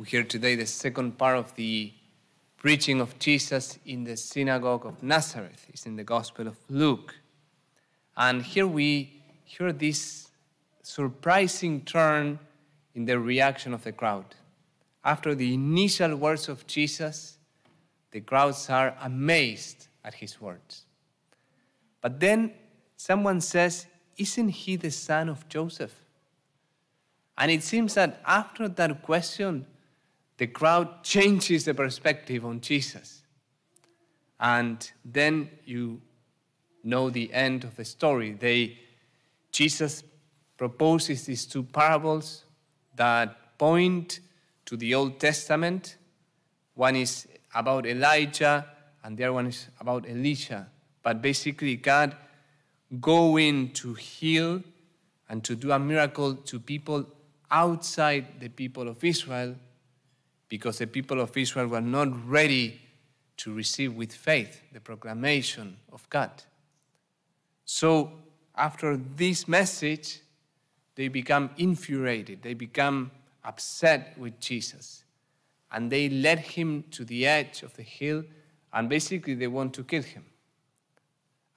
We hear today the second part of the preaching of Jesus in the synagogue of Nazareth. It's in the Gospel of Luke. And here we hear this surprising turn in the reaction of the crowd. After the initial words of Jesus, the crowds are amazed at his words. But then someone says, Isn't he the son of Joseph? And it seems that after that question, the crowd changes the perspective on Jesus. And then you know the end of the story. They, Jesus proposes these two parables that point to the Old Testament. One is about Elijah, and the other one is about Elisha. But basically, God going to heal and to do a miracle to people outside the people of Israel because the people of Israel were not ready to receive with faith the proclamation of God. So, after this message, they become infuriated, they become upset with Jesus, and they led him to the edge of the hill, and basically they want to kill him.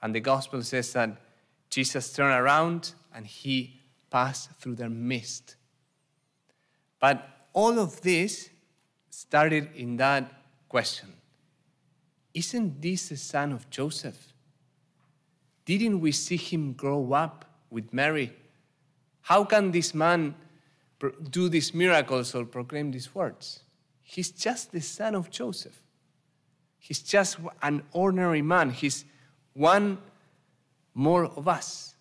And the gospel says that Jesus turned around and he passed through their midst. But all of this started in that question Isn't this the son of Joseph? Didn't we see him grow up with Mary? How can this man do these miracles or proclaim these words? He's just the son of Joseph. He's just an ordinary man. He's one more of us.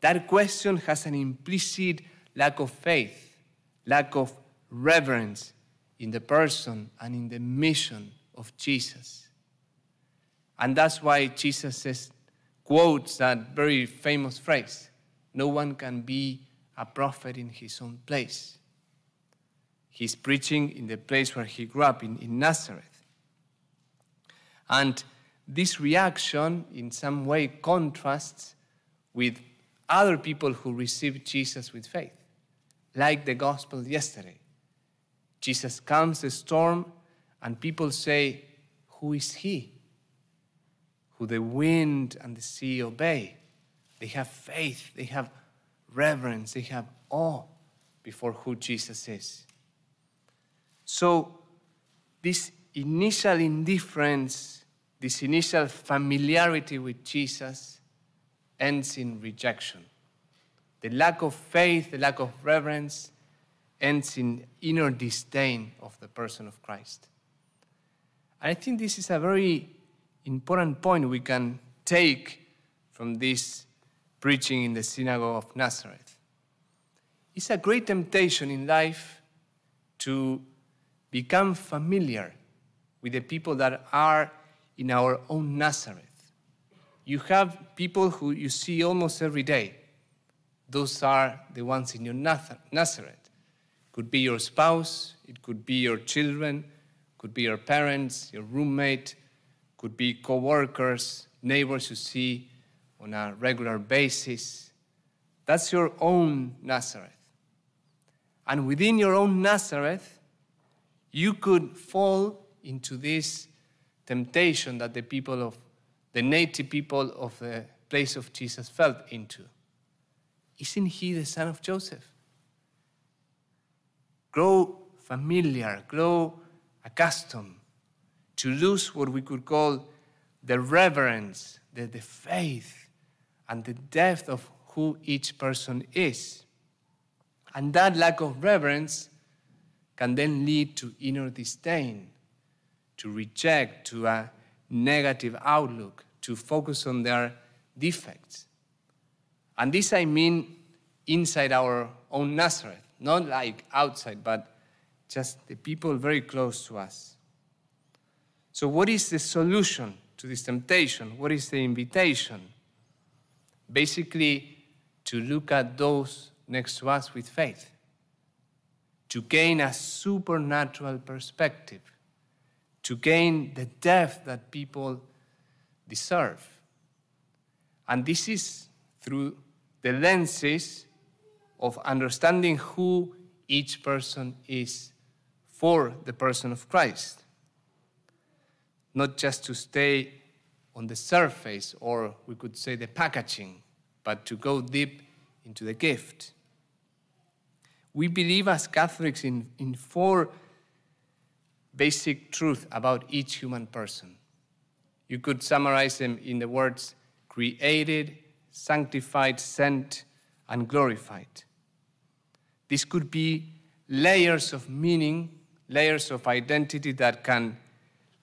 That question has an implicit lack of faith, lack of reverence in the person and in the mission of Jesus. And that's why Jesus says, quotes that very famous phrase no one can be a prophet in his own place. He's preaching in the place where he grew up, in, in Nazareth. And this reaction, in some way, contrasts with other people who received Jesus with faith, like the gospel yesterday. Jesus calms the storm, and people say, Who is he? Who the wind and the sea obey. They have faith, they have reverence, they have awe before who Jesus is. So, this initial indifference, this initial familiarity with Jesus ends in rejection. The lack of faith, the lack of reverence, ends in inner disdain of the person of Christ. I think this is a very important point we can take from this preaching in the synagogue of Nazareth. It's a great temptation in life to become familiar with the people that are in our own Nazareth. You have people who you see almost every day. Those are the ones in your Nazareth could be your spouse, it could be your children, could be your parents, your roommate, could be co-workers, neighbors you see on a regular basis. That's your own Nazareth. And within your own Nazareth, you could fall into this temptation that the people of the native people of the place of Jesus fell into. Isn't he the son of Joseph? Grow familiar, grow accustomed, to lose what we could call the reverence, the, the faith, and the depth of who each person is. And that lack of reverence can then lead to inner disdain, to reject, to a negative outlook, to focus on their defects. And this I mean inside our own Nazareth not like outside, but just the people very close to us. So, what is the solution to this temptation? What is the invitation? Basically, to look at those next to us with faith, to gain a supernatural perspective, to gain the depth that people deserve. And this is through the lenses of understanding who each person is for the person of Christ. Not just to stay on the surface, or we could say the packaging, but to go deep into the gift. We believe as Catholics in, in four basic truths about each human person. You could summarize them in the words created, sanctified, sent, and glorified. This could be layers of meaning, layers of identity that can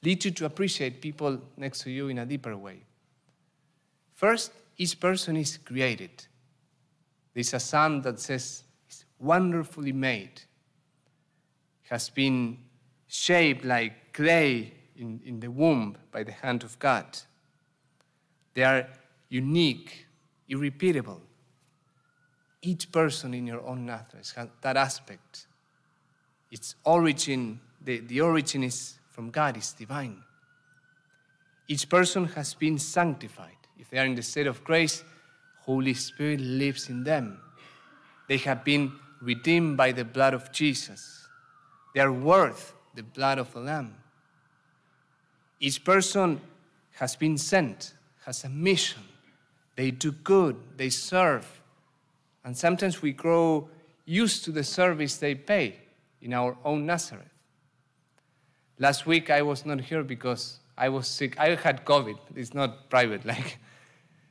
lead you to appreciate people next to you in a deeper way. First, each person is created. There's a psalm that says, it's wonderfully made, has been shaped like clay in, in the womb by the hand of God. They are unique, irrepeatable. Each person in your own nature has that aspect. Its origin, the, the origin is from God, is divine. Each person has been sanctified. If they are in the state of grace, Holy Spirit lives in them. They have been redeemed by the blood of Jesus. They are worth the blood of the Lamb. Each person has been sent, has a mission. They do good, they serve. And sometimes we grow used to the service they pay in our own Nazareth. Last week I was not here because I was sick. I had COVID. It's not private, like.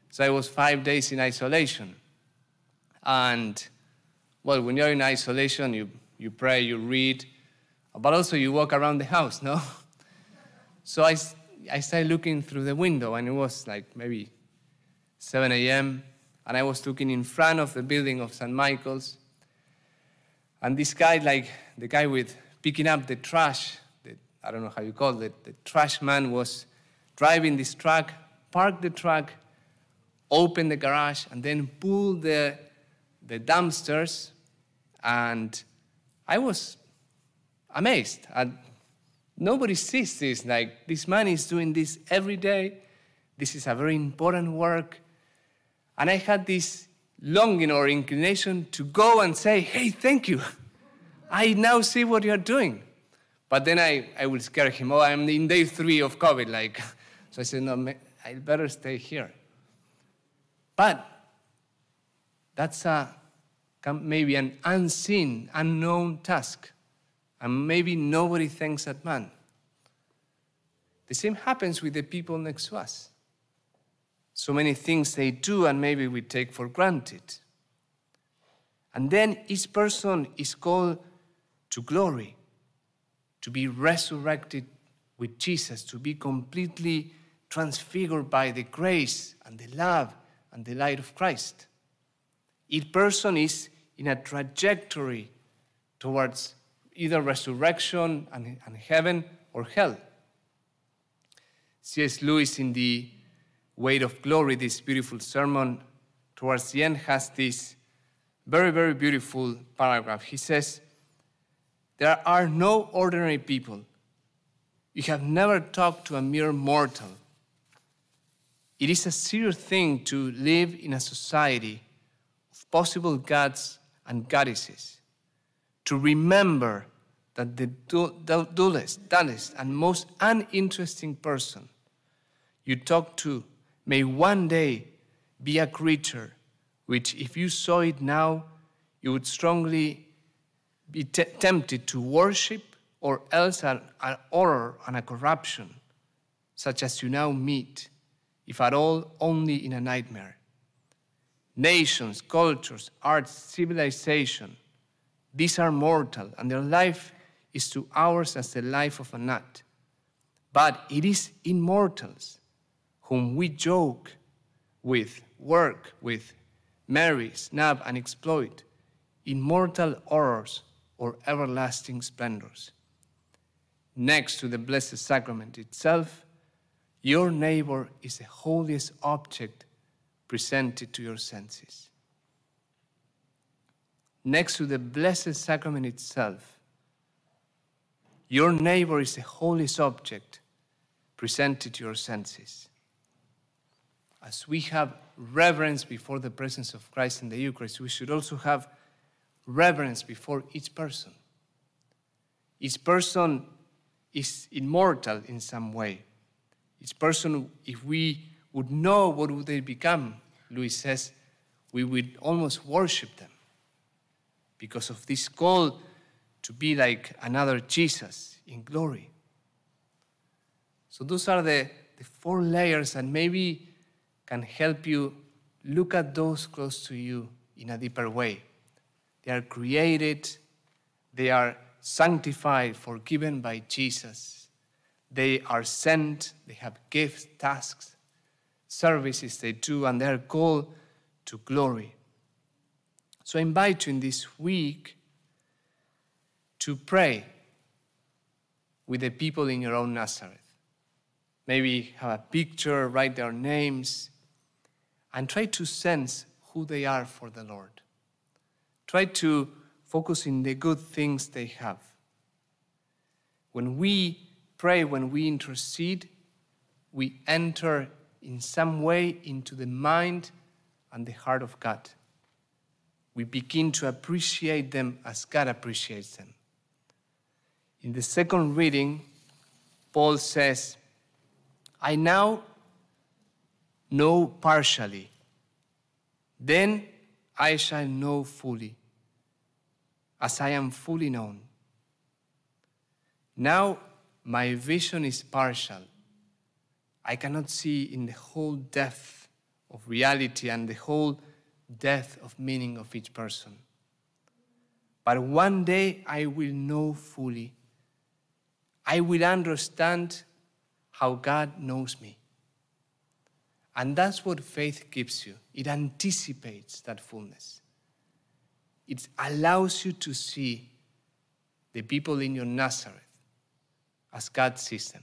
So I was five days in isolation. And, well, when you're in isolation, you, you pray, you read, but also you walk around the house, no? So I, I started looking through the window, and it was like maybe 7 a.m., and I was looking in front of the building of St. Michael's. And this guy, like the guy with picking up the trash, the, I don't know how you call it, the trash man was driving this truck, parked the truck, opened the garage, and then pulled the, the dumpsters. And I was amazed. And Nobody sees this. Like, this man is doing this every day. This is a very important work. And I had this longing or inclination to go and say, hey, thank you. I now see what you're doing. But then I, I would scare him. Oh, I'm in day three of COVID. Like, so I said, no, I better stay here. But that's a, maybe an unseen, unknown task and maybe nobody thanks that man. The same happens with the people next to us. So many things they do, and maybe we take for granted. And then each person is called to glory, to be resurrected with Jesus, to be completely transfigured by the grace and the love and the light of Christ. Each person is in a trajectory towards either resurrection and, and heaven or hell. C.S. Lewis, in the Weight of Glory, this beautiful sermon, towards the end, has this very, very beautiful paragraph. He says, There are no ordinary people. You have never talked to a mere mortal. It is a serious thing to live in a society of possible gods and goddesses to remember that the dullest, dullest, and most uninteresting person you talk to may one day be a creature which, if you saw it now, you would strongly be tempted to worship, or else an, an horror and a corruption, such as you now meet, if at all only in a nightmare. Nations, cultures, arts, civilization, these are mortal, and their life is to ours as the life of a gnat. But it is immortals whom we joke with, work with, marry, snap, and exploit, immortal horrors or everlasting splendors. Next to the Blessed Sacrament itself, your neighbor is the holiest object presented to your senses next to the Blessed Sacrament itself. Your neighbor is a holy subject presented to your senses. As we have reverence before the presence of Christ in the Eucharist, we should also have reverence before each person. Each person is immortal in some way. Each person, if we would know what would they become, Lewis says, we would almost worship them because of this call to be like another Jesus in glory. So those are the, the four layers and maybe can help you look at those close to you in a deeper way. They are created, they are sanctified, forgiven by Jesus. They are sent, they have gifts, tasks, services they do, and they are called to glory. So I invite you in this week to pray with the people in your own Nazareth. Maybe have a picture, write their names, and try to sense who they are for the Lord. Try to focus in the good things they have. When we pray, when we intercede, we enter in some way into the mind and the heart of God. We begin to appreciate them as God appreciates them. In the second reading, Paul says, I now know partially, then I shall know fully, as I am fully known. Now my vision is partial. I cannot see in the whole depth of reality and the whole depth of meaning of each person. But one day I will know fully I will understand how God knows me. And that's what faith gives you. It anticipates that fullness. It allows you to see the people in your Nazareth as God sees them.